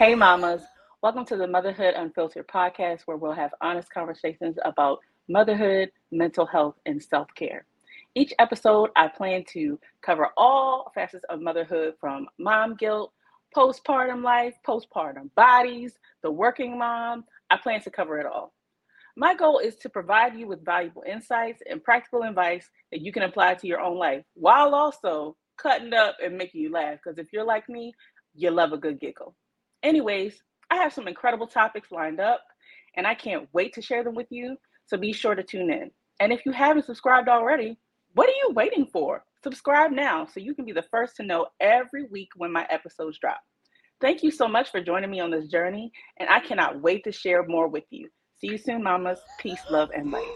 Hey, mamas. Welcome to the Motherhood Unfiltered podcast, where we'll have honest conversations about motherhood, mental health, and self care. Each episode, I plan to cover all facets of motherhood from mom guilt, postpartum life, postpartum bodies, the working mom. I plan to cover it all. My goal is to provide you with valuable insights and practical advice that you can apply to your own life while also cutting up and making you laugh. Because if you're like me, you love a good giggle. Anyways, I have some incredible topics lined up and I can't wait to share them with you. So be sure to tune in. And if you haven't subscribed already, what are you waiting for? Subscribe now so you can be the first to know every week when my episodes drop. Thank you so much for joining me on this journey, and I cannot wait to share more with you. See you soon, mamas. Peace, love, and light.